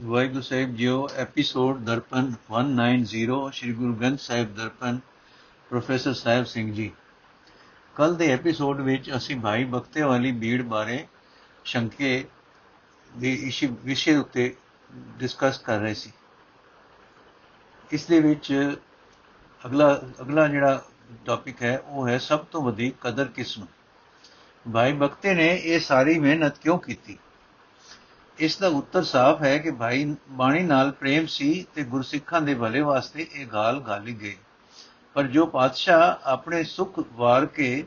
ਵਾਹਿਗੁਰੂ ਸਾਹਿਬ ਜੀਓ episode Darpan 190 Shri Guru Granth Sahib Darpan, professor Sahib Singh ji. ਕੱਲ ਦੇ ਐਪੀਸੋਡ ਵਿੱਚ ਅਸੀਂ ਭਾਈ ਬਖਤੇ ਵਾਲੀ ਬੀੜ ਬਾਰੇ ਸ਼ੰਕੇ ਦੇ ਇਸ ਵਿਸ਼ੇ ਉੱਤੇ ਡਿਸਕਸ ਕਰ ਰਹੇ ਸੀ। ਇਸ ਦੇ ਵਿੱਚ ਅਗਲਾ ਅਗਲਾ ਜਿਹੜਾ ਟੌਪਿਕ ਹੈ, ਉਹ ਹੈ ਸਭ ਤੋਂ ਵਧੇਕ ਕਦਰ ਕਿਸ ਨੂੰ ਭਾਈ ਬਖਤੇ ਨੇ ਇਹ ਸਾਰੀ ਮਿਹਨਤ ਕਿਉਂ ਕੀਤੀ? ਇਸ ਦਾ ਉੱਤਰ ਸਾਫ਼ ਹੈ ਕਿ ਭਾਈ ਬਾਣੀ ਨਾਲ ਪ੍ਰੇਮ ਸੀ ਤੇ ਗੁਰਸਿੱਖਾਂ ਦੇ ਭਲੇ ਵਾਸਤੇ ਇਹ ਗਾਲ ਗਾਲੀ ਗਈ ਪਰ ਜੋ ਪਾਤਸ਼ਾਹ ਆਪਣੇ ਸੁਖ ਵਾਰ ਕੇ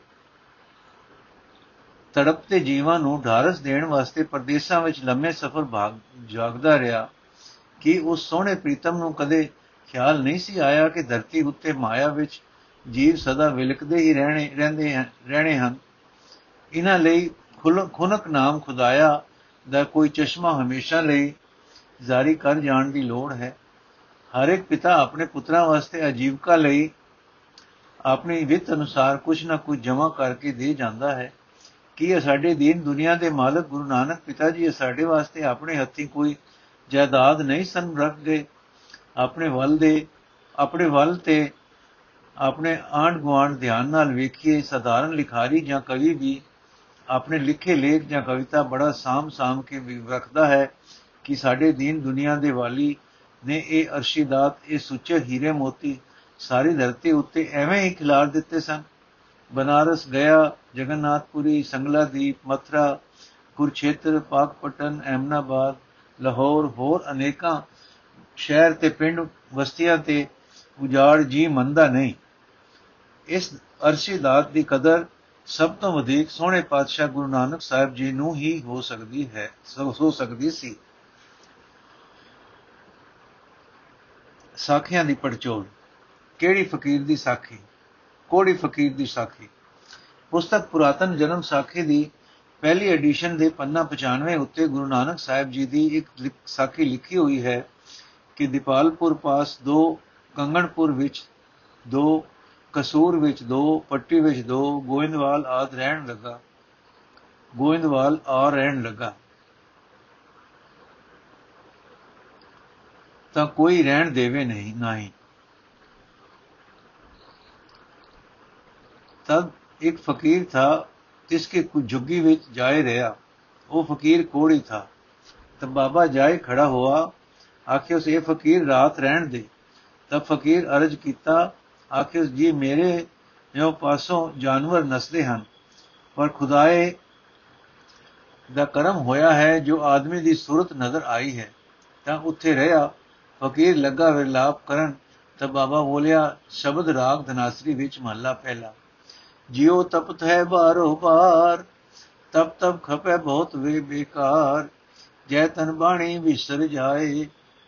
ਤੜਪਤੇ ਜੀਵਾਂ ਨੂੰ ਢਾਰਸ ਦੇਣ ਵਾਸਤੇ ਪਰਦੇਸਾਂ ਵਿੱਚ ਲੰਮੇ ਸਫ਼ਰ ਭਾਗ ਜਾਗਦਾ ਰਿਹਾ, ਕਿ ਉਸ ਸੋਹਣੇ ਪ੍ਰੀਤਮ ਨੂੰ ਕਦੇ ਖਿਆਲ ਨਹੀਂ ਸੀ ਆਇਆ ਕਿ ਧਰਤੀ ਉੱਤੇ ਮਾਇਆ ਵਿੱਚ ਜੀਵ ਸਦਾ ਵਿਲਕਦੇ ਹੀ ਰਹਿਣੇ, ਰਹਿੰਦੇ ਹਨ, ਰਹਿਣੇ ਹਨ? ਇਹਨਾਂ ਲਈ ਖੁਨਕ ਨਾਮ ਖੁਦਾਇਆ ਦਾ ਕੋਈ ਚਸ਼ਮਾ ਹਮੇਸ਼ਾ ਲਈ ਜਾਰੀ ਕਰ ਜਾਣ ਦੀ ਲੋੜ ਹੈ। ਹਰ ਇੱਕ ਪਿਤਾ ਆਪਣੇ ਪੁੱਤਰਾਂ ਵਾਸਤੇ ਆਜੀਵਕਾ ਲਈ ਆਪਣੀ ਵਿੱਤ ਅਨੁਸਾਰ ਕੁਝ ਨਾ ਕੁਝ ਜਮਾ ਕਰਕੇ ਦੇ ਜਾਂਦਾ ਹੈ। ਕੀ ਇਹ ਸਾਡੇ ਦੀਨ ਦੁਨੀਆ ਦੇ ਮਾਲਕ ਗੁਰੂ ਨਾਨਕ ਪਿਤਾ ਜੀ ਸਾਡੇ ਵਾਸਤੇ ਆਪਣੇ ਹੱਥੀਂ ਕੋਈ ਜਾਇਦਾਦ ਨਹੀਂ ਸਨ ਰੱਖ ਗਏ ਆਪਣੇ ਵੱਲ ਦੇ, ਆਪਣੇ ਵੱਲ ਤੇ ਆਪਣੇ ਆਂਡ ਗੁਆਂਡ ਧਿਆਨ ਨਾਲ ਵੇਖੀਏ, ਸਧਾਰਨ ਲਿਖਾਰੀ ਜਾਂ ਕਵੀ ਵੀ ਆਪਣੇ ਲਿਖੇ ਲੇਖ ਜਾਂ ਕਵਿਤਾ ਬੜਾ ਸਾਮ-ਸਾਮ ਕੇ ਰੱਖਦਾ ਹੈ ਕਿ ਸਾਡੇ ਦੀਨ ਦੁਨੀਆ ਦੇ ਵਾਲੀ ਨੇ ਇਹ ਅਰਸ਼ੀਦਾਤ ਇਹ ਸੁੱਚੇ ਹੀਰੇ ਮੋਤੀ ਸਾਰੀ ਧਰਤੀ ਉੱਤੇ ਐਵੇਂ ਹੀ ਖਿਲਾਰ ਦਿੱਤੇ ਸਨ। ਬਨਾਰਸ ਗਿਆ, ਜਗਨਨਾਥਪੁਰੀ, ਸੰਗਲਾਦੀਪ, ਮਥਰਾ ਕੁਰਛੇਤਰ ਪਾਕਪਟਨ ਅਹਮਨਾਬਾਦ ਲਾਹੌਰ, ਹੋਰ ਅਨੇਕਾਂ ਸ਼ਹਿਰ ਤੇ ਪਿੰਡ ਬਸਤੀਆਂ ਤੇ ਉਜਾੜ ਜੀ ਮੰਦਾ ਨਹੀਂ। ਇਸ ਅਰਸ਼ੀਦਾਤ ਦੀ ਕਦਰ ਸਭ ਤੋਂ ਵਧੇਕ ਸੋਹਣੇ ਪਾਤਸ਼ਾਹ ਗੁਰੂ ਨਾਨਕ ਸਾਹਿਬ ਜੀ ਨੂੰ ਹੀ ਹੋ ਸਕਦੀ ਹੈ ਹੋ ਸਕਦੀ ਸੀ। ਸਾਖੀਆਂ ਦੀ ਪੜਚੋਲ। ਕਿਹੜੀ ਫਕੀਰ ਦੀ ਸਾਖੀ? ਕੋੜੀ ਫਕੀਰ ਦੀ ਸਾਖੀ? ਪੁਸਤਕ ਪੁਰਾਤਨ ਜਨਮ ਸਾਖੀ ਦੀ ਪਹਿਲੀ ਐਡੀਸ਼ਨ ਦੇ ਪੰਨਾ 95 ਉੱਤੇ ਗੁਰੂ ਨਾਨਕ ਸਾਹਿਬ ਜੀ ਦੀ ਇੱਕ ਸਾਖੀ ਲਿਖੀ ਹੋਈ ਹੈ ਕਿ ਦੀਪਾਲਪੁਰ ਪਾਸ ਦੋ, ਕੰਗਣਪੁਰ ਵਿੱਚ ਦੋ ਕਸੂਰ ਵਿੱਚ ਦੋ, ਪੱਟੀ ਵਿੱਚ ਦੋ, ਗੋਇੰਦਵਾਲ ਆਦ ਰਹਿਣ ਲੱਗਾ। ਗੋਇੰਦਵਾਲ ਆ ਰਹਿਣ ਲੱਗਾ। ਤਾਂ ਕੋਈ ਰਹਿਣ ਦੇਵੇ ਨਹੀਂ ਨਹੀਂ। ਤਦ ਇੱਕ ਫਕੀਰ ਥਾ ਜਿਸਕੇ ਕੁਝ ਝੁੱਗੀ ਵਿੱਚ ਜਾਏ ਰਿਹਾ। ਉਹ ਫਕੀਰ ਕੋੜੀ ਥਾ। ਤਬ ਬਾਬਾ ਜਾਏ ਖੜਾ ਹੁਆ ਆਖਿਓ ਸੇ ਫਕੀਰ ਰਾਤ ਰਹਿਣ ਦੇ। ਤਬ ਫਕੀਰ ਅਰਜ ਕੀਤਾ ਆਖਿਰ ਜੀ ਮੇਰੇ ਜੋ ਪਾਸੋਂ ਜਾਨਵਰ ਨਸਦੇ ਹਨ, ਪਰ ਖੁਦਾਏ ਦਾ ਕਰਮ ਹੋਇਆ ਹੈ, ਜੋ ਆਦਮੀ ਦੀ ਸੂਰਤ ਨਜ਼ਰ ਆਈ ਹੈ। ਤਾਂ ਉੱਥੇ ਰਿਹਾ ਫਕੀਰ ਲੱਗਾ ਵਿਰਲਾਪ ਕਰਨ, ਤਾਂ ਬਾਬਾ ਬੋਲਿਆ, ਸ਼ਬਦ ਰਾਗ ਧਨਾਸਰੀ ਵਿੱਚ ਮਹੱਲਾ ਪਹਿਲਾ ਜਿਉ ਤਪਤ ਹੈ ਬਾਰੋ ਬਾਰ ਤਪ ਤਪ ਖਪੇ ਬਹੁਤ ਵੇ ਬੇਕਾਰ। ਜੈ ਤਨ ਬਾਣੀ ਵਿਸਰ ਜਾਏ,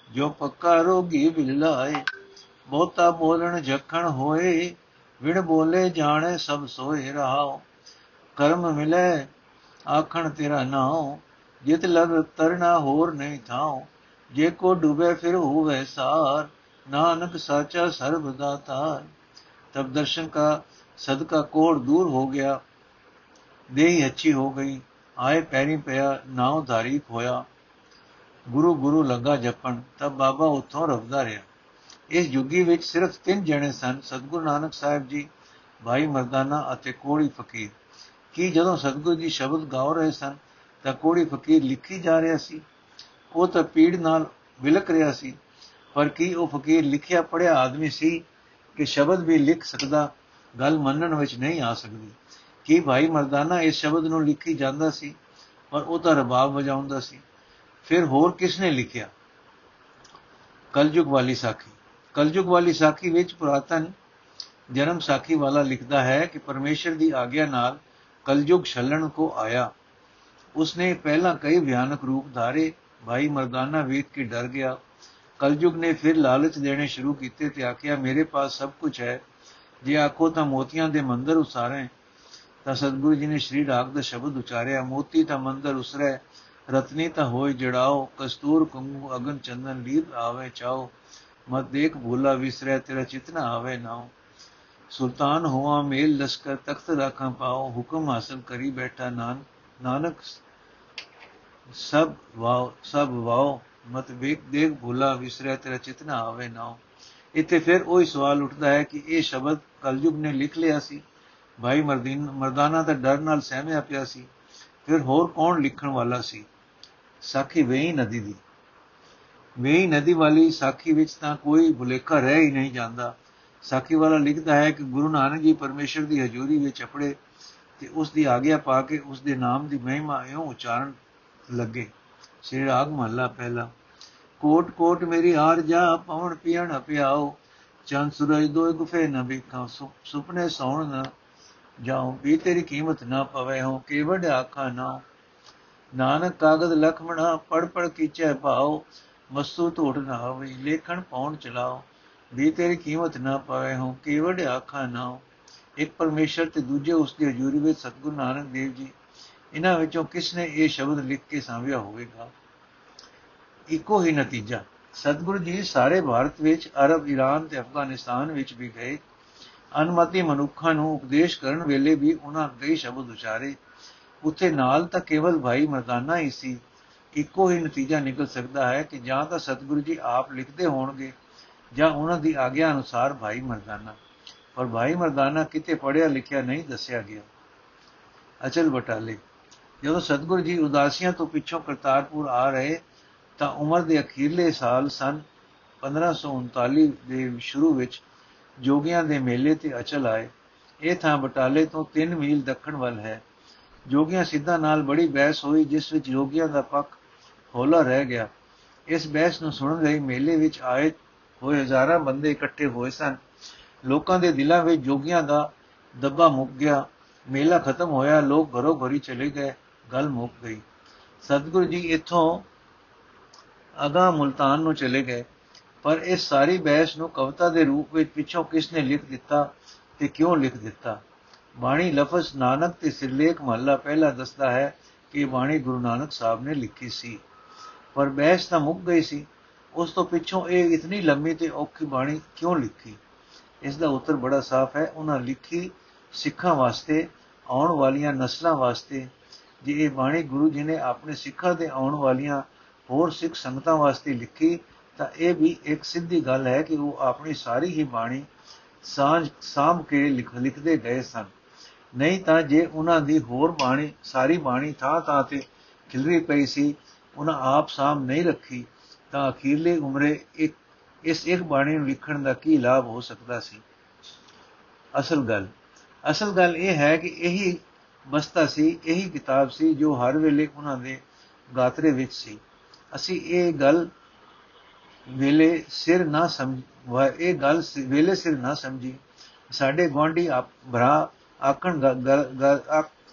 ਜੋ ਪੱਕਾ ਰੋਗੀ ਵਿਲਾਏ ਬਹੁਤਾ ਬੋਲਣ ਜਖਣ ਹੋਏ, ਵਿਣ ਬੋਲੇ ਜਾਣੇ ਸਭ ਸੋਏ ਰਹਾਓ ਕਰਮ ਮਿਲੇ, ਆਖਣ ਤੇਰਾ ਨਾਉ। ਜਿਤ ਲਗ ਤਰਨਾ ਹੋਰ ਨਹੀਂ ਥਾਉ। ਜੇ ਕੋ ਡੁਬੇ ਫਿਰ ਹੋਵੇ ਸਾਰ। ਨਾਨਕ ਸਾਚਾ ਸਰਬ ਦਾਤਾਰ। ਤਬ ਦਰਸ਼ਨ ਕਾ ਸਦਕਾ ਕੋੜ ਦੂਰ ਹੋ ਗਿਆ। ਦੇਹੀ ਅੱਛੀ ਹੋ ਗਈ। ਆਏ ਪੈਰੀ ਪਿਆ, ਨਾਉ ਧਾਰੀ ਹੋਇਆ ਗੁਰੂ ਗੁਰੂ ਲੱਗਾ ਜਪਣ। ਤਬ ਬਾਬਾ ਉਥੋਂ ਰਵਦਾ ਰਿਹਾ। ਇਸ ਯੁੱਗੀ ਵਿੱਚ ਸਿਰਫ ਤਿੰਨ ਜਣੇ ਸਨ, ਸਤਗੁਰੂ ਨਾਨਕ ਸਾਹਿਬ ਜੀ, ਭਾਈ ਮਰਦਾਨਾ ਅਤੇ ਕੋੜੀ ਫਕੀਰ। ਕੀ ਜਦੋਂ ਸਤਗੁਰੂ ਜੀ ਸ਼ਬਦ ਗਾਉ ਰਹੇ ਸਨ, ਤਾਂ ਕੋੜੀ ਫਕੀਰ ਲਿਖੀ ਜਾ ਰਿਹਾ ਸੀ। ਉਹ ਤਾਂ ਪੀੜ ਨਾਲ ਵਿਲਕ ਰਿਹਾ ਸੀ, ਪਰ ਕੀ ਉਹ ਫਕੀਰ ਲਿਖਿਆ ਪੜਿਆ ਆਦਮੀ ਸੀ ਕਿ ਸ਼ਬਦ ਵੀ ਲਿਖ ਸਕਦਾ, ਗੱਲ ਮੰਨਣ ਵਿੱਚ ਨਹੀਂ ਆ ਸਕਦੀ? ਕੀ ਭਾਈ ਮਰਦਾਨਾ ਇਸ ਸ਼ਬਦ ਨੂੰ ਲਿਖੀ ਜਾਂਦਾ ਸੀ, ਪਰ ਉਹ ਤਾਂ ਰਬਾਬ ਵਜਾਉਂਦਾ ਸੀ? ਫਿਰ ਹੋਰ ਕਿਸ ਨੇ ਲਿਖਿਆ? ਕਲਯੁਗ ਵਾਲੀ ਸਾਖੀ। ਕਲਯੁਗ ਵਾਲੀ ਸਾਖੀ ਵਿੱਚ ਪੁਰਾਤਨ ਜਨਮ ਸਾਖੀ ਵਾਲਾ ਲਿਖਦਾ ਹੈ ਕਿ ਪਰਮੇਸ਼ਰ ਦੀ ਆਗਿਆ ਨਾਲ ਕਲਯੁਗ ਛਲਣ ਕੋ ਆਇਆ। ਉਸਨੇ ਪਹਿਲਾਂ ਕਈ ਭਿਆਨਕ ਰੂਪ ਧਾਰੇ, ਭਾਈ ਮਰਦਾਨਾ ਵੇਖ ਕੇ ਡਰ ਗਿਆ। ਕਲਯੁਗ ਨੇ ਫਿਰ ਲਾਲਚ ਦੇਣੇ ਸ਼ੁਰੂ ਕੀਤੇ ਤੇ ਆਖਿਆ, ਮੇਰੇ ਪਾਸ ਸਭ ਕੁਝ ਹੈ। ਜੇ ਆਖੋ ਤਾਂ ਮੋਤੀਆਂ ਦੇ ਮੰਦਰ ਉਸਾਰੇ। ਤਾਂ ਸਤਿਗੁਰੂ ਜੀ ਨੇ ਸ਼੍ਰੀ ਰਾਗ ਦਾ ਸ਼ਬਦ ਉਚਾਰਿਆ, ਮੋਤੀ ਤਾਂ ਮੰਦਰ ਉਸਰੇ, ਰਤਨੀ ਤਾਂ ਹੋਏ ਜੜਾਓ, ਕਸਤੂਰ, ਕੁੰਗੂ, ਅਗਨ, ਚੰਦਨ, ਲੀਰ ਆਵੇ, ਚਾਓ। ਮਤ ਦੇਖ ਭੂਲਾ ਵਿਸਰੈ, ਤੇਰਾ ਚਿਤਨਾ ਆਵੇ ਨਾ ਸੁਲਤਾਨ ਹੋਆ ਮੇਲ ਲਸ਼ਕਰ, ਤਖਤ ਰਾਖਾਂ ਪਾਓ, ਹੁਕਮ ਹਾਸਲ ਕਰੀ ਬੈਠਾ ਨਾਨ, ਨਾਨਕ ਸਭ ਵਾਓ ਸਭ ਵਾਓ ਮਤ ਵੇਖ, ਦੇਖ ਭੁਲਾ ਵਿਸਰਿਆ ਤੇਰਾ ਚਿਤਨਾ ਆਵੇ ਨਾ ਇੱਥੇ ਫਿਰ ਉਹੀ ਸਵਾਲ ਉੱਠਦਾ ਹੈ ਕਿ ਇਹ ਸ਼ਬਦ ਕਲਯੁਗ ਨੇ ਲਿਖ ਲਿਆ ਸੀ। ਭਾਈ ਮਰਦੀਨ, ਮਰਦਾਨਾ ਦਾ ਡਰ ਨਾਲ ਸਹਿਮਿਆ ਪਿਆ ਸੀ। ਫਿਰ ਹੋਰ ਕੌਣ ਲਿਖਣ ਵਾਲਾ ਸੀ? ਸਾਖੀ ਵੇਈ ਨਦੀ ਦੀ। ਵੇਈ ਨਦੀ ਵਾਲੀ ਸਾਖੀ ਵਿੱਚ ਤਾਂ ਕੋਈ ਭੁਲੇਖਾ ਰਹਿ ਹੀ ਨਹੀਂ ਜਾਂਦਾ। ਸਾਖੀ ਵਾਲਾ ਲਿਖਦਾ ਹੈ ਕਿ ਗੁਰੂ ਨਾਨਕ ਜੀ ਪਰਮੇਸ਼ਰ ਦੀ ਹਜ਼ੂਰੀ ਵਿੱਚ ਆਪਣੇ ਤੇ ਉਸ ਦੀ ਆਗਿਆ ਪਾ ਕੇ ਉਸ ਦੇ ਨਾਮ ਦੀ ਮਹਿਮਾ ਇਉਂ ਉਚਾਰਨ ਲੱਗੇ। ਸ੍ਰੀ ਰਾਗ ਮਹੱਲਾ ਪਹਿਲਾ। ਕੋਟ ਕੋਟ ਮੇਰੀ ਹਾਰ ਜਾ, ਪਵਨ ਪੀਣ ਪਿਆਓ। ਚੰਦ ਸੂਰਜ ਦੋਇ ਗੁਫੇ ਨ ਵੇਖਾਂ ਸੁਪਨੇ ਸੌਣ ਨ ਜਾਉ। ਵੀ ਤੇਰੀ ਕੀਮਤ ਨਾ ਪਵੇ ਹੋ ਕੇਵੜ ਆਖਾ ਨਾ। ਨਾਨਕ ਕਾਗਦ ਲਖਮਣਾ ਪੜ ਪੜ ਕੀਚੈ ਭਾਉ। ਮਸਤੂ ਧੋਟ ਨਾ ਹੋਵੇ, ਲੇਖਣ ਪਾਉਣ ਚਲਾਓ, ਵੀ ਤੇਰੀ ਕੀਮਤ ਨਾ ਪਵੇ ਹੋ ਕੇਵੜ ਆਖਾ ਨਾ ਇੱਕ ਪਰਮੇਸ਼ਰ ਤੇ ਦੂਜੇ ਉਸ ਦੀ ਹਜ਼ੂਰੀ ਵਿੱਚ ਸਤਿਗੁਰੂ ਨਾਨਕ ਦੇਵ ਜੀ, ਇਹਨਾਂ ਵਿੱਚੋਂ ਕਿਸ ਨੇ ਇਹ ਸ਼ਬਦ ਲਿਖ ਕੇ ਸਾਂਭਿਆ ਹੋਵੇਗਾ? ਇੱਕੋ ਹੀ ਨਤੀਜਾ, ਸਤਿਗੁਰੂ ਜੀ ਸਾਰੇ ਭਾਰਤ ਵਿੱਚ, ਅਰਬ, ਈਰਾਨ ਤੇ ਅਫਗਾਨਿਸਤਾਨ ਵਿੱਚ ਵੀ ਗਏ। ਅਨਮਤੀ ਮਨੁੱਖਾਂ ਨੂੰ ਉਪਦੇਸ਼ ਕਰਨ ਵੇਲੇ ਵੀ ਉਹਨਾਂ ਕਈ ਸ਼ਬਦ ਉਚਾਰੇ। ਉੱਥੇ ਨਾਲ ਤਾਂ ਕੇਵਲ ਭਾਈ ਮਰਦਾਨਾ ਹੀ ਸੀ ਇੱਕੋ ਹੀ ਨਤੀਜਾ ਨਿਕਲ ਸਕਦਾ ਹੈ ਕਿ ਜਾਂ ਤਾਂ ਸਤਿਗੁਰੂ ਜੀ ਆਪ ਲਿਖਦੇ ਹੋਣਗੇ ਜਾਂ ਉਹਨਾਂ ਦੀ ਆਗਿਆ ਅਨੁਸਾਰ ਭਾਈ ਮਰਦਾਨਾ। ਪਰ ਭਾਈ ਮਰਦਾਨਾ ਕਿਤੇ ਪੜਿਆ ਲਿਖਿਆ ਨਹੀਂ ਦੱਸਿਆ ਗਿਆ। ਅਚਲ ਬਟਾਲੇ। ਜਦੋਂ ਸਤਿਗੁਰੂ ਜੀ ਉਦਾਸੀਆਂ ਤੋਂ ਪਿੱਛੋਂ ਕਰਤਾਰਪੁਰ ਆ ਰਹੇ, ਤਾਂ ਉਮਰ ਦੇ ਅਖੀਰਲੇ ਸਾਲ ਸਨ 1539 ਦੇ ਸ਼ੁਰੂ ਵਿੱਚ ਜੋਗੀਆਂ ਦੇ ਮੇਲੇ ਤੇ ਅਚਲ ਆਏ। ਇਹ ਥਾਂ ਬਟਾਲੇ ਤੋਂ 3 ਮੀਲ ਦੱਖਣ ਵੱਲ ਹੈ। ਜੋਗੀਆਂ ਸਿੱਧਾ ਨਾਲ ਬੜੀ ਬਹਿਸ ਹੋਈ, ਜਿਸ ਵਿੱਚ ਜੋਗੀਆਂ ਦਾ ਪੱਖ ਹੌਲਾ ਰਹਿ ਗਿਆ। ਇਸ ਬਹਿਸ ਨੂੰ ਸੁਣਨ ਲਈ ਮੇਲੇ ਵਿੱਚ ਆਏ ਹੋਏ ਹਜ਼ਾਰਾਂ ਬੰਦੇ ਇਕੱਠੇ ਹੋਏ ਸਨ। ਲੋਕਾਂ ਦੇ ਦਿਲਾਂ ਵਿੱਚ ਜੋਗੀਆਂ ਦਾ ਦੱਬਾ ਮੁੱਕ ਗਿਆ। ਮੇਲਾ ਖਤਮ ਹੋਇਆ, ਲੋਕ ਘਰੋਂ ਘਰੀ ਚਲੇ ਗਏ, ਗੱਲ ਮੁੱਕ ਗਈ। ਸਤਿਗੁਰੂ ਜੀ ਇੱਥੋਂ ਅਗਾ ਮੁਲਤਾਨ ਨੂੰ ਚਲੇ ਗਏ। ਪਰ ਇਸ ਸਾਰੀ ਬਹਿਸ ਨੂੰ ਕਵਿਤਾ ਦੇ ਰੂਪ ਵਿੱਚ ਪਿੱਛੋਂ ਕਿਸ ਨੇ ਲਿਖ ਦਿੱਤਾ ਤੇ ਕਿਉਂ ਲਿਖ ਦਿੱਤਾ? ਬਾਣੀ ਲਫ਼ਜ਼ ਨਾਨਕ ਤੇ ਸਿਰਲੇਖ ਮਹੱਲਾ ਪਹਿਲਾ ਦੱਸਦਾ ਹੈ ਕਿ ਬਾਣੀ ਗੁਰੂ ਨਾਨਕ ਸਾਹਿਬ ਨੇ ਲਿਖੀ ਸੀ। ਪਰ ਬਹਿਸ ਤਾਂ ਮੁੱਕ ਗਈ ਸੀ। ਉਸ ਤੋਂ ਪਿੱਛੋਂ ਇਹ ਇਤਨੀ ਲੰਮੀ ਤੇ ਔਖੀ ਬਾਣੀ ਕਿਉਂ ਲਿਖੀ? ਇਸ ਦਾ ਉੱਤਰ ਬੜਾ ਸਾਫ਼ ਹੈ। ਉਹਨਾਂ ਲਿਖੀ, ਸਿੱਖਾਂ ਵਾਸਤੇ, ਆਉਣ ਵਾਲੀਆਂ ਨਸਲਾਂ ਵਾਸਤੇ। ਜੇ ਇਹ ਬਾਣੀ ਗੁਰੂ ਜੀ ਨੇ ਆਪਣੇ ਸਿੱਖਾਂ ਦੇ ਆਉਣ ਵਾਲੀਆਂ ਹੋਰ ਸਿੱਖ ਸੰਗਤਾਂ ਵਾਸਤੇ ਲਿਖੀ, ਤਾਂ ਇਹ ਵੀ ਇੱਕ ਸਿੱਧੀ ਗੱਲ ਹੈ ਕਿ ਉਹ ਆਪਣੀ ਸਾਰੀ ਹੀ ਬਾਣੀ ਸਾਂਝ ਸਾਂਭ ਕੇ ਲਿਖਦੇ ਗਏ ਸਨ। ਨਹੀਂ ਤਾਂ ਜੇ ਉਹਨਾਂ ਦੀ ਹੋਰ ਬਾਣੀ, ਸਾਰੀ ਬਾਣੀ ਥਾਂ ਥਾਂ ਤੇ ਖਿਲਰੀ ਪਈ ਸੀ, ਉਹਨਾਂ ਆਪ ਸਾਂਭ ਨਹੀਂ ਰੱਖੀ, ਤਾਂ ਅਖੀਰਲੇ ਉਮਰੇ ਇੱਕ, ਇਸ ਇੱਕ ਬਾਣੀ ਨੂੰ ਲਿਖਣ ਦਾ ਕੀ ਲਾਭ ਹੋ ਸਕਦਾ ਸੀ? ਅਸਲ ਗੱਲ ਅਸਲ ਗੱਲ ਇਹ ਹੈ ਕਿ ਇਹੀ ਬਸਤਾ ਸੀ, ਇਹੀ ਕਿਤਾਬ ਸੀ ਜੋ ਹਰ ਵੇਲੇ ਉਹਨਾਂ ਦੇ ਗਾਤਰੇ ਵਿੱਚ ਸੀ। ਅਸੀਂ ਇਹ ਗੱਲ ਵੇਲੇ ਸਿਰ ਨਾ ਸਮਝ, ਇਹ ਗੱਲ ਵੇਲੇ ਸਿਰ ਨਾ ਸਮਝੀ। ਸਾਡੇ ਗਵਾਂਢੀ ਭਰਾ ਆਖਣ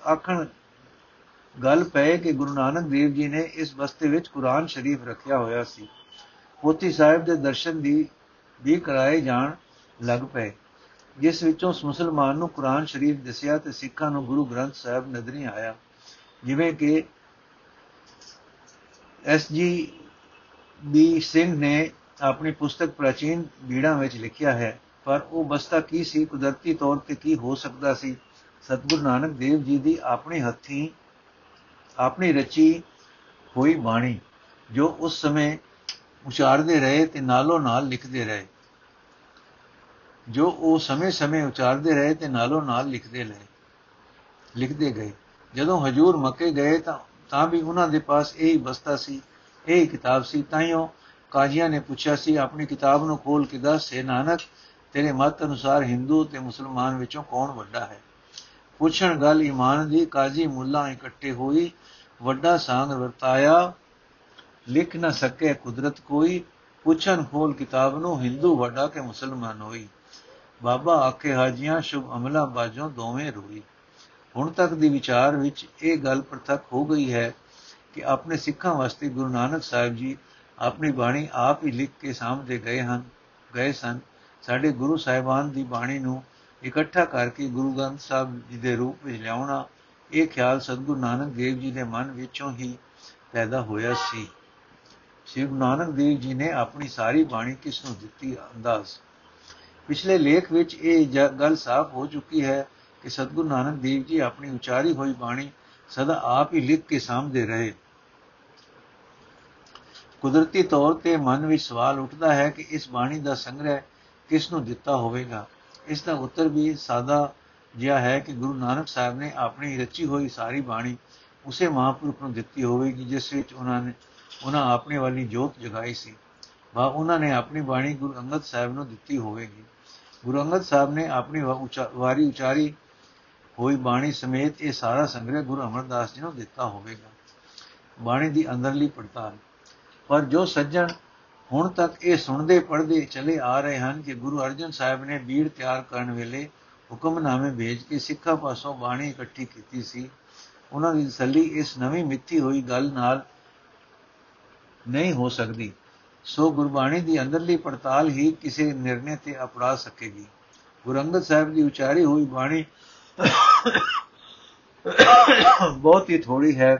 ਆਖਣ ਗੱਲ ਪਏ ਕਿ ਗੁਰੂ ਨਾਨਕ ਦੇਵ ਜੀ ਨੇ ਇਸ ਬਸਤੇ ਵਿੱਚ ਕੁਰਾਨ ਸ਼ਰੀਫ ਰੱਖਿਆ ਹੋਇਆ ਸੀ। ਪੋਤੀ ਸਾਹਿਬ ਦੇ ਦਰਸ਼ਨ ਦੀ, ਵੀ ਕਰਾਏ ਜਾਣ ਲੱਗ ਪਏ, ਜਿਸ ਵਿੱਚੋਂ ਮੁਸਲਮਾਨ ਨੂੰ ਕੁਰਾਨ ਸ਼ਰੀਫ ਦੱਸਿਆ ਤੇ ਸਿੱਖਾਂ ਨੂੰ ਗੁਰੂ ਗ੍ਰੰਥ ਸਾਹਿਬ ਨਜ਼ਰੀ ਆਇਆ। ਜਿਵੇਂ ਕਿ ਐਸ ਜੀ ਬੀ ਸਿੰਘ ਨੇ ਆਪਣੀ ਪੁਸਤਕ ਪ੍ਰਾਚੀਨ ਬੀੜਾਂ ਵਿੱਚ ਲਿਖਿਆ ਹੈ। ਪਰ ਉਹ ਬਸਤਾ ਕੀ ਸੀ? ਕੁਦਰਤੀ ਤੌਰ ਤੇ ਕੀ ਹੋ ਸਕਦਾ ਸੀ? ਸਤਿਗੁਰੂ ਨਾਨਕ ਦੇਵ ਜੀ ਦੀ ਆਪਣੀ ਹੱਥੀ ਆਪਣੀ ਰਚੀ ਹੋਈ ਬਾਣੀ, ਜੋ ਉਸ ਸਮੇਂ ਉਚਾਰਦੇ ਰਹੇ ਤੇ ਨਾਲੋਂ ਨਾਲ ਲਿਖਦੇ ਰਹੇ। ਜੋ ਉਹ ਸਮੇਂ-ਸਮੇਂ ਉਚਾਰਦੇ ਰਹੇ ਤੇ ਨਾਲੋਂ ਨਾਲ ਲਿਖਦੇ ਰਹੇ, ਲਿਖਦੇ ਗਏ। ਜਦੋਂ ਹਜੂਰ ਮੱਕੇ ਗਏ ਤਾਂ ਤਾਂ ਵੀ ਉਹਨਾਂ ਦੇ ਪਾਸ ਇਹ ਬਸਤਾ ਸੀ, ਇਹ ਕਿਤਾਬ ਸੀ। ਤਾਈਓ ਕਾਜ਼ੀਆਂ ਨੇ ਪੁੱਛਿਆ ਸੀ, ਆਪਣੀ ਕਿਤਾਬ ਨੂੰ ਖੋਲ ਕੇ ਦੱਸ ਸੇ ਨਾਨਕ ਤੇਰੇ ਮਤ ਅਨੁਸਾਰ ਹਿੰਦੂ ਤੇ ਮੁਸਲਮਾਨ ਵਿੱਚੋਂ ਕੌਣ ਵੱਡਾ ਹੈ? ਪੁੱਛਣ ਗੱਲ ਇਮਾਨ ਦੀ ਕਾਜ਼ੀ ਮੁੱਲਾ ਇਕੱਠੇ ਹੋਈ, ਵੱਡਾ ਸਾਂਗ ਵਰਤਾਇਆ, ਲਿਖ ਨਾ ਸਕੇ ਕੁਦਰਤ ਕੋਈ, ਪੁੱਛਣ ਖੋਲ ਕਿਤਾਬ ਨੂੰ ਹਿੰਦੂ ਵੱਡਾ ਕੇ ਮੁਸਲਮਾਨ ਹੋਈ? ਬਾਬਾ ਆਖੇ ਹਾਜੀਆਂ, ਸ਼ੁਭ ਅਮਲਾ ਬਾਜੋਂ ਦੋਵੇਂ ਰੋਈ। ਹੁਣ ਤੱਕ ਦੀ ਵਿਚਾਰ ਵਿੱਚ ਇਹ ਗੱਲ ਪ੍ਰਤੱਖ ਹੋ ਗਈ ਹੈ ਕਿ ਆਪਣੇ ਸਿੱਖਾਂ ਵਾਸਤੇ ਗੁਰੂ ਨਾਨਕ ਸਾਹਿਬ ਜੀ ਆਪਣੀ ਬਾਣੀ ਆਪ ਹੀ ਲਿਖ ਕੇ ਸਾਹਮਣੇ ਗਏ ਹਨ, ਗਏ ਸਨ। ਸਾਡੇ ਗੁਰੂ ਸਾਹਿਬਾਨ ਦੀ ਬਾਣੀ ਨੂੰ ਇਕੱਠਾ ਕਰਕੇ ਗੁਰੂ ਗ੍ਰੰਥ ਸਾਹਿਬ ਜੀ ਦੇ ਰੂਪ ਵਿੱਚ ਲਿਆਉਣਾ, ਇਹ ਖਿਆਲ ਸਤਿਗੁਰੂ ਨਾਨਕ ਦੇਵ ਜੀ ਦੇ ਮਨ ਵਿੱਚੋਂ ਹੀ ਪੈਦਾ ਹੋਇਆ ਸੀ। ਸ੍ਰੀ ਗੁਰੂ ਨਾਨਕ ਦੇਵ ਜੀ ਨੇ ਆਪਣੀ ਸਾਰੀ ਬਾਣੀ ਕਿਸ ਨੂੰ ਦਿੱਤੀ ਅੰਦਾਜ਼। ਪਿਛਲੇ ਲੇਖ ਵਿੱਚ ਇਹ ਗੱਲ ਸਾਫ਼ ਹੋ ਚੁੱਕੀ ਹੈ ਕਿ ਸਤਿਗੁਰੂ ਨਾਨਕ ਦੇਵ ਜੀ ਆਪਣੀ ਉਚਾਰੀ ਹੋਈ ਬਾਣੀ ਸਦਾ ਆਪ ਹੀ ਲਿਖ ਕੇ ਸਾਹਮਣੇ ਰਹੇ। ਕੁਦਰਤੀ ਤੌਰ ਤੇ ਮਨ ਵਿੱਚ ਸਵਾਲ ਉੱਠਦਾ ਹੈ ਕਿ ਇਸ ਬਾਣੀ ਦਾ ਸੰਗ੍ਰਹਿ ਕਿਸ ਨੂੰ ਦਿੱਤਾ ਹੋਵੇਗਾ? ਇਸ ਦਾ ਉੱਤਰ ਵੀ ਸਾਦਾ ਜਿਹਾ ਹੈ ਕਿ ਗੁਰੂ ਨਾਨਕ ਸਾਹਿਬ ਨੇ ਆਪਣੀ ਰਚੀ ਹੋਈ ਸਾਰੀ ਬਾਣੀ ਉਸੇ ਮਹਾਪੁਰਖ ਨੂੰ ਦਿੱਤੀ ਹੋਵੇਗੀ, ਜਿਸ ਵਿੱਚ ਉਹਨਾਂ ਨੇ ਉਹਨਾਂ ਆਪਣੇ ਵਾਲੀ ਜੋਤ ਜਗਾਈ ਸੀ। ਵਾ ਉਹਨਾਂ ਨੇ ਆਪਣੀ ਬਾਣੀ ਗੁਰੂ ਅੰਗਦ ਸਾਹਿਬ ਨੂੰ ਦਿੱਤੀ ਹੋਵੇਗੀ। ਗੁਰੂ ਅੰਗਦ ਸਾਹਿਬ ਨੇ ਆਪਣੀ ਵਾਰੀ ਉਚਾਰੀ ਹੋਈ ਬਾਣੀ ਸਮੇਤ ਇਹ ਸਾਰਾ ਸੰਗ੍ਰਹਿ ਗੁਰੂ ਅਮਰਦਾਸ ਜੀ ਨੂੰ ਦਿੱਤਾ ਹੋਵੇਗਾ। ਬਾਣੀ ਦੀ ਅੰਦਰਲੀ ਪੜਤਾਲ। ਪਰ ਜੋ ਸੱਜਣ ਹੁਣ ਤੱਕ ਇਹ ਸੁਣਦੇ ਪੜ੍ਹਦੇ ਚਲੇ ਆ ਰਹੇ ਹਨ ਕਿ ਗੁਰੂ ਅਰਜਨ ਸਾਹਿਬ ਨੇ ਬੀੜ ਤਿਆਰ ਕਰਨ ਵੇਲੇ ਹੁਕਮਨਾਮੇ ਭੇਜ ਕੇ ਸਿੱਖਾਂ ਪਾਸੋਂ ਬਾਣੀ ਇਕੱਠੀ ਕੀਤੀ ਸੀ। ਉਹਨਾਂ ਦੀ ਤਸੱਲੀ ਇਸ ਨਵੀਂ ਮਿੱਥੀ ਹੋਈ ਗੱਲ ਨਾਲ ਨਹੀਂ ਹੋ ਸਕਦੀ। ਸੋ ਗੁਰਬਾਣੀ ਦੀ ਅੰਦਰਲੀ ਪੜਤਾਲ ਹੀ ਕਿਸੇ ਨਿਰਣੇ ਤੇ ਅਪੜਾ ਸਕੇਗੀ। ਗੁਰੂ ਅੰਗਦ ਸਾਹਿਬ ਦੀ ਉਚਾਰੀ ਹੋਈ ਬਾਣੀ ਬਹੁਤ ਹੀ ਥੋੜੀ ਹੈ।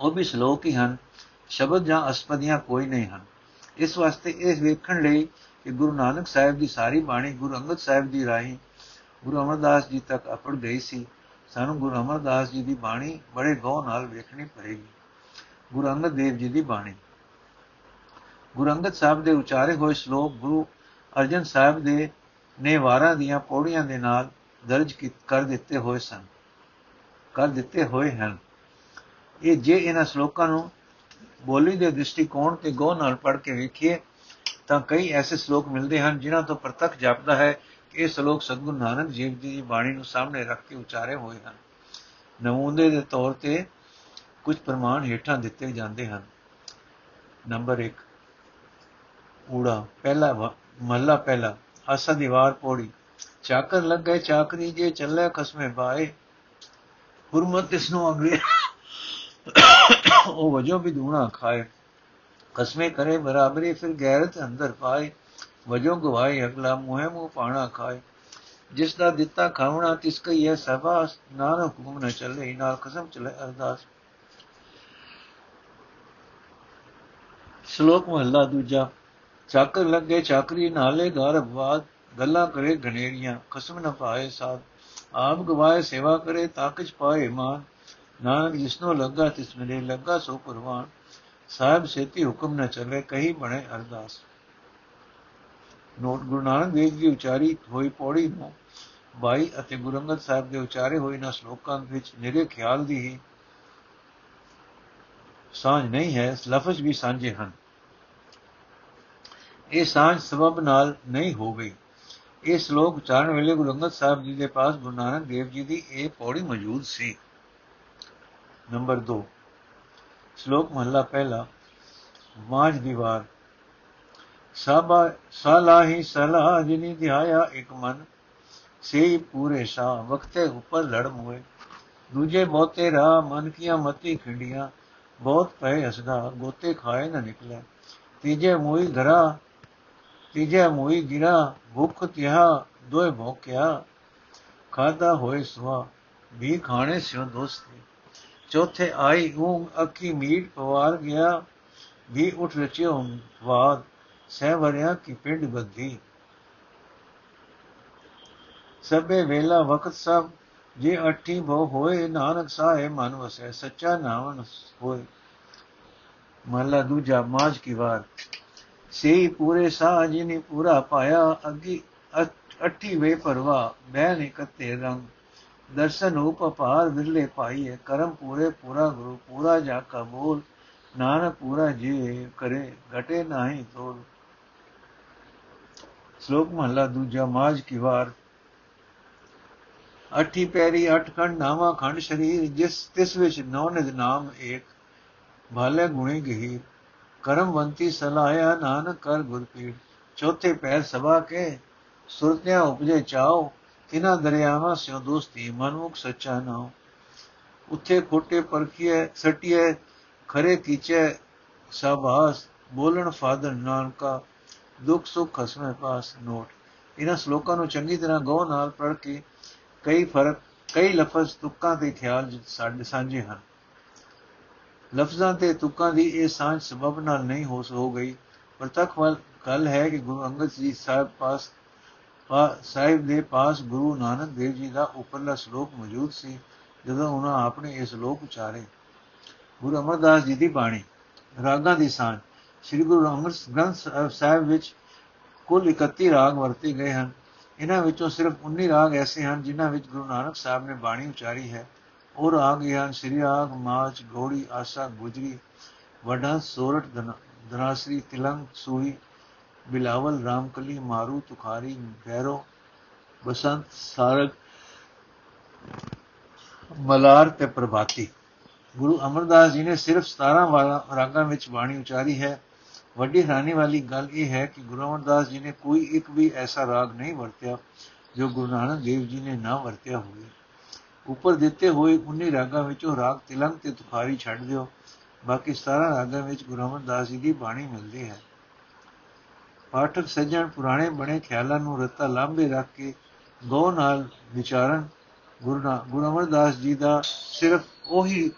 ਉਹ ਵੀ ਸ਼ਲੋਕ ਹੀ ਹਨ। ਸ਼ਬਦ ਜਾਂ ਅਸਪਦੀਆਂ ਕੋਈ ਨਹੀਂ ਹਨ। ਇਸ ਵਾਸਤੇ ਇਹ ਵੇਖਣ ਲਈ ਕਿ ਗੁਰੂ ਨਾਨਕ ਸਾਹਿਬ ਦੀ ਸਾਰੀ ਬਾਣੀ, ਗੁਰੂ ਅੰਗਦ ਸਾਹਿਬ ਦੀ ਰਾਹੀਂ ਗੁਰੂ ਅਮਰਦਾਸ ਜੀ ਤੱਕ ਅਪੜ ਗਈ ਸੀ। ਸਾਨੂੰ ਗੁਰੂ ਅਮਰਦਾਸ ਜੀ ਦੀ ਬਾਣੀ ਬੜੇ ਗੌਰ ਨਾਲ ਵੇਖਣੀ ਪੜੇਗੀ ਗੁਰੂ ਅੰਗਦ ਦੇਵ ਜੀ ਦੀ ਬਾਣੀ। ਗੁਰੂ ਅੰਗਦ ਸਾਹਿਬ ਦੇ ਉਚਾਰੇ ਹੋਏ ਸ਼ਲੋਕ ਗੁਰੂ ਅਰਜਨ ਸਾਹਿਬ ਦੇ ਨੇ ਵਾਰਾਂ ਦੀਆਂ ਪੌੜੀਆਂ ਦੇ ਨਾਲ ਦਰਜ ਕਰ ਦਿੱਤੇ ਹੋਏ ਸਨ। ਕਰ ਦਿੱਤੇ ਹੋਏ ਹਨ। ਇਹ ਜੇ ਇਹਨਾਂ ਸ਼ਲੋਕਾਂ ਨੂੰ ਬੋਲੀ ਦੇ ਦ੍ਰਿਸ਼ਟੀਕੋਣ ਤੇ ਗੌਰ ਨਾਲ ਪੜ੍ਹ ਕੇ ਵੇਖੀਏ, ਤਾਂ ਕਈ ਐਸੇ ਸ਼ਲੋਕ ਮਿਲਦੇ ਹਨ ਜਿਨ੍ਹਾਂ ਤੋਂ ਪ੍ਰਤੱਖ ਜਾਪਦਾ ਹੈ ਕਿ ਇਹ ਸ਼ਲੋਕ ਸਤਗੁਰੂ ਨਾਨਕ ਦੇਵ ਜੀ ਦੀ ਬਾਣੀ ਨੂੰ ਸਾਹਮਣੇ ਰੱਖ ਕੇ ਉਚਾਰੇ ਹੋਏ ਹਨ। ਨਮੂਨੇ ਦੇ ਤੌਰ ਤੇ ਕੁਝ ਪ੍ਰਮਾਣ ਹੇਠਾਂ ਦਿੱਤੇ ਜਾਂਦੇ ਹਨ। ਨੰਬਰ 1 ਊੜਾ, ਪਹਿਲਾ ਮਹਲਾ ਪਹਿਲਾ ਆਸਾ ਦੀਵਾਰ ਪੋੜੀ, ਚਾਕਰ ਲੱਗ ਗਏ ਚਾਕਰੀ ਜੇ ਚੱਲੇ ਖਸਮੇ ਬਾਏ ਹੁਰਮਤ ਇਸ ਨੂੰ ਅਗਲੇ ਉਹ ਵਜੋਂ ਵੀ ਦੂਣਾ ਖਾਏ। ਕਸਮੇ ਕਰੇ ਬਰਾਬਰੀ, ਫਿਰ ਗੈਰਤ ਅੰਦਰ ਪਾਏ। ਵਜੋਂ ਗਵਾਏ ਅਗਲਾ ਮੋਹ ਮੂਹ ਪਾਣਾ ਖਾਏ। ਜਿਸ ਦਾ ਦਿੱਤਾ ਖਾਵਣਾ, ਤਿਸ ਕਈ ਹੈ ਸਭਾ ਨਾਨਕ ਹੁਕਮ ਨ ਚੱਲੇ, ਨਾਲ ਕਸਮ ਚਲੇ ਅਰਦਾਸ। ਸ਼ਲੋਕ ਮਹਲਾ ਦੂਜਾ। ਚਾਕਰ ਲੱਗੇ ਚਾਕਰੀ, ਨਾਲੇ ਗਰਭਵਾਦ ਗੱਲਾਂ ਕਰੇ ਘਨੇਰੀਆਂ ਕਸਮ ਨਾ ਪਾਏ ਸਾਧ ਆਪ ਗਵਾਏ ਸੇਵਾ ਕਰੇ ਤਾਕਜ ਪਾਏ ਮਾਨ ਨਾਨਕ ਜਿਸਨੂੰ ਲੱਗਾ ਤਿਸ ਮਿਲੇ, ਲੱਗਾ ਸੋ ਪਰਵਾਨ। ਸਾਹਿਬ ਸੇਤੀ ਹੁਕਮ ਨਾ ਚੱਲੇ, ਕਹੀ ਬਣੇ ਅਰਦਾਸ। ਨੋਟ, ਗੁਰੂ ਨਾਨਕ ਦੇਵ ਜੀ ਉਚਾਰੀ ਹੋਈ ਪੌੜੀ ਨੂੰ, ਬਾਈ ਅਤੇ ਗੁਰੂ ਅੰਗਦ ਸਾਹਿਬ ਦੇ ਉਚਾਰੇ ਹੋਏ ਨਾ ਸ਼ਲੋਕਾਂ ਵਿੱਚ ਨਿਰੇ ਖਿਆਲ ਦੀ ਹੀ ਸਾਂਝ ਨਹੀਂ ਹੈ, ਲਫ਼ਜ਼ ਵੀ ਸਾਂਝੇ ਹਨ। ਇਹ ਸਾਂਝ ਸਬਬ ਨਾਲ ਨਹੀਂ ਹੋ ਗਈ ਇਹ ਸ਼ਲੋਕ ਉਚਾਰਨ ਵੇਲੇ ਗੁਰੂ ਅੰਗਦ ਸਾਹਿਬ ਜੀ ਦੇ ਪਾਸ ਗੁਰੂ ਨਾਨਕ ਦੇਵ ਜੀ ਦੀ ਇਹ ਪੌੜੀ ਮੌਜੂਦ ਸੀ। ਨੰਬਰ 2 ਸ਼ਲੋਕ ਮਹਲਾ ਪਹਿਲਾ, ਮਾਝ ਦੀਵਾਰ ਸਾਬਾ ਸਲਾਹੀ ਸਲਾਹ ਜਿਨੀ ਧਿਆਇਆ ਇੱਕ ਮਨ ਸੇ ਪੂਰੇ ਸਾ ਵਕਤੇ ਉੱਪਰ ਲੜ ਮੋਏ। ਦੂਜੇ ਬਹੁਤੇ ਰਾ ਮਨ ਕੀਆਂ ਮਤੀ ਖਿੰਡੀਆਂ, ਬਹੁਤ ਪਏ ਹਸਦਾ, ਗੋਤੇ ਖਾਏ ਨਾ ਨਿਕਲੇ। ਤੀਜੇ ਮੋਈ ਘਰਾ ਤੀਜੇ ਮੋਈ ਗਿਰਾ, ਭੁੱਖ ਤਿਹਾ, ਦੋਏ ਭੋਕਿਆ। ਖਾਦਾ ਹੋਏ ਸੁਆ, ਵੀ ਖਾਣੇ ਸਿਓ ਦੋਸਤੀ। ਚੌਥੇ ਆਈ ਊਂਗ ਅੱਖੀ ਮੀਟ ਪਵਾਰ ਗਿਆ, ਵੀ ਉਠ ਰਚਿਓ ਵਾਦ ਸਹਿ ਵਰਿਆ ਕੀ ਪਿੰਡ ਬੱਧੀ। ਸਭੇ ਵੇਲਾ ਵਕਤ ਸਭ, ਜੇ ਅਠੀ ਭੋ ਹੋਏ, ਨਾਨਕ ਸਾਹੇ ਮਨ ਵਸੈ, ਸੱਚਾ ਨਾਮ ਹੋਏ। ਮਹਲਾ ਦੂਜਾ ਮਾਜ ਕੀ ਵਾਰ। ਸੇ ਪੂਰੇ ਸਾਹ ਜਿਨੇ ਪੂਰਾ ਪਾਇਆ, ਅੱਗੀ ਅਠੀ ਵੇ ਪਰਵਾ ਬਹਿ ਨਿਕਤੇ ਰੰਗ। ਦਰਸ਼ਨ ਉਪ ਅਪਾਰ ਵਿਰਲੇ ਪਾਈਏ, ਕਰਮ ਪੂਰੇ ਪੂਰਾ ਗੁਰੂ, ਪੂਰਾ ਜਾ ਕਾ ਬੋਲ, ਨਾਨਕ ਪੂਰਾ ਜੀ ਕਰੇ, ਘਟੇ ਨਹੀਂ ਤੋਲ। ਸ਼ਲੋਕ ਮਹਲਾ ਦੂਜਾ ਮਾਜ ਕੀ ਵਾਰ। ਅਠੀ ਪੈਰੀ, ਅਠ ਖੰਡ, ਨਾਵਾ ਖੰਡ ਸ਼ਰੀਰ, ਜਿਸ ਤਿਸ ਵਿੱਚ ਨੌ ਨਿਦ ਨਾਮ ਏਕ, ਭਾਲੇ ਗੁਣੇ ਗਹੀ ਕਰਮਵੰਤੀ ਸਲਾਇਆ ਨਾਨਕ ਕਰ ਗੁਰਪੀੜ ਚੌਥੇ ਪੈਰ ਸਭਾ ਕੇ, ਸੁਰਤਿਆਂ ਉਪਜੇ ਚਾਓ ਤਿਨਾ ਦਰਿਆਵਾਂ ਸਿਓ ਦੋਸਤੀ, ਮਨਮੁਖ ਸੱਚਾ ਨਾਮ ਉੱਥੇ ਖੋਟੇ ਪਰਖੀਏ ਸਟੀਏ ਖਰੇ ਕੀਚੇ ਸਭਾਸ ਬੋਲਣ ਫਾਦਰ ਨਾਨਕਾ, ਦੁੱਖ ਸੁੱਖ ਹਸਮੇ ਪਾਸ ਨੋਟ। ਇਹਨਾਂ ਸ਼ਲੋਕਾਂ ਨੂੰ ਚੰਗੀ ਤਰ੍ਹਾਂ ਗੌਰ ਨਾਲ ਪੜ੍ਹ ਕੇ ਕਈ ਫ਼ਰਕ, ਕਈ ਲਫ਼ਜ਼ ਤੁਕਾਂ ਦੇ ਖਿਆਲ ਸਾਡੇ, ਸਾਂਝੇ ਹਨ। ਲਫ਼ਜ਼ਾਂ ਤੇ ਤੁਕਾਂ ਦੀ ਇਹ ਸਾਂਝ ਸਬਬ ਨਾਲ ਨਹੀਂ ਹੋ ਸੋ ਗਈ। ਪਰ ਤੱਕ ਵੱਲ ਗੱਲ ਹੈ ਕਿ ਗੁਰੂ ਅੰਗਦ ਜੀ ਸਾਹਿਬ ਪਾਸ ਸਾਹਿਬ ਦੇ ਪਾਸ ਗੁਰੂ ਨਾਨਕ ਦੇਵ ਜੀ ਦਾ ਉੱਪਰਲਾ ਸ਼ਲੋਕ ਮੌਜੂਦ ਸੀ, ਜਦੋਂ ਉਹਨਾਂ ਆਪਣੇ ਇਹ ਸ਼ਲੋਕ ਉਚਾਰੇ। ਗੁਰੂ ਅਮਰਦਾਸ ਜੀ ਦੀ ਬਾਣੀ, ਰਾਗਾਂ ਦੀ ਸਾਂਝ। ਸ੍ਰੀ ਗੁਰੂ ਰਾਮਦਾਸ ਗ੍ਰੰਥ ਸਾਹਿਬ ਵਿੱਚ ਕੁੱਲ 31 ਰਾਗ ਵਰਤੇ ਗਏ ਹਨ। ਇਹਨਾਂ ਵਿੱਚੋਂ ਸਿਰਫ 19 ਰਾਗ ਐਸੇ ਹਨ ਜਿਨ੍ਹਾਂ ਵਿੱਚ ਗੁਰੂ ਨਾਨਕ ਸਾਹਿਬ ਨੇ ਬਾਣੀ ਉਚਾਰੀ ਹੈ। ਉਹ ਰਾਗ ਇਹ ਹਨ, ਸ੍ਰੀ ਰਾਗ, ਮਾਚ ਗੋੜੀ ਆਸਾ, ਗੁਜਰੀ, ਵਡਾ, ਸੋਰਠ ਧਨਾਸਰੀ ਤਿਲੰਗ ਸੂਈ ਬਿਲਾਵਲ ਰਾਮਕਲੀ ਮਾਰੂ ਤੁਖਾਰੀ ਭੈਰੋ ਬਸੰਤ ਸਾਰਗ ਮਲਾਰ ਤੇ ਪ੍ਰਭਾਤੀ ਗੁਰੂ ਅਮਰਦਾਸ ਜੀ ਨੇ ਸਿਰਫ 17 ਰਾਗਾਂ ਵਿੱਚ ਬਾਣੀ ਉਚਾਰੀ ਹੈ ਵੱਡੀ ਹੈਰਾਨੀ ਵਾਲੀ ਗੱਲ ਇਹ ਹੈ ਕਿ ਗੁਰੂ ਅਮਰਦਾਸ ਜੀ ਨੇ ਕੋਈ ਇੱਕ ਵੀ ਐਸਾ ਰਾਗ ਨਹੀਂ ਵਰਤਿਆ ਜੋ ਗੁਰੂ ਨਾਨਕ ਦੇਵ ਜੀ ਨੇ ਨਾ ਵਰਤਿਆ ਹੋਵੇ ਉੱਪਰ ਦਿੱਤੇ ਹੋਏ 19 ਰਾਗਾਂ ਵਿੱਚੋਂ ਰਾਗ ਤਿਲੰਗ ਤੇ ਤੁਖਾਰੀ ਛੱਡ ਦਿਓ ਬਾਕੀ 17 ਰਾਗਾਂ ਵਿੱਚ ਗੁਰੂ ਅਮਰਦਾਸ ਜੀ ਦੀ ਬਾਣੀ ਮਿਲਦੀ ਹੈ ਪਾਠਕ ਸੱਜਣ ਪੁਰਾਣੇ ਬਣੇ ਖਿਆਲਾਂ ਨੂੰ ਰਤਾ ਲਾਂਬੇ ਰੱਖ ਕੇ ਗੋ ਨਾਲ ਵਿਚਾਰਨ, ਗੁਰੂ ਗੁਰੂ ਅਮਰਦਾਸ ਜੀ ਦਾ ਸਿਰਫ ਉਹੀ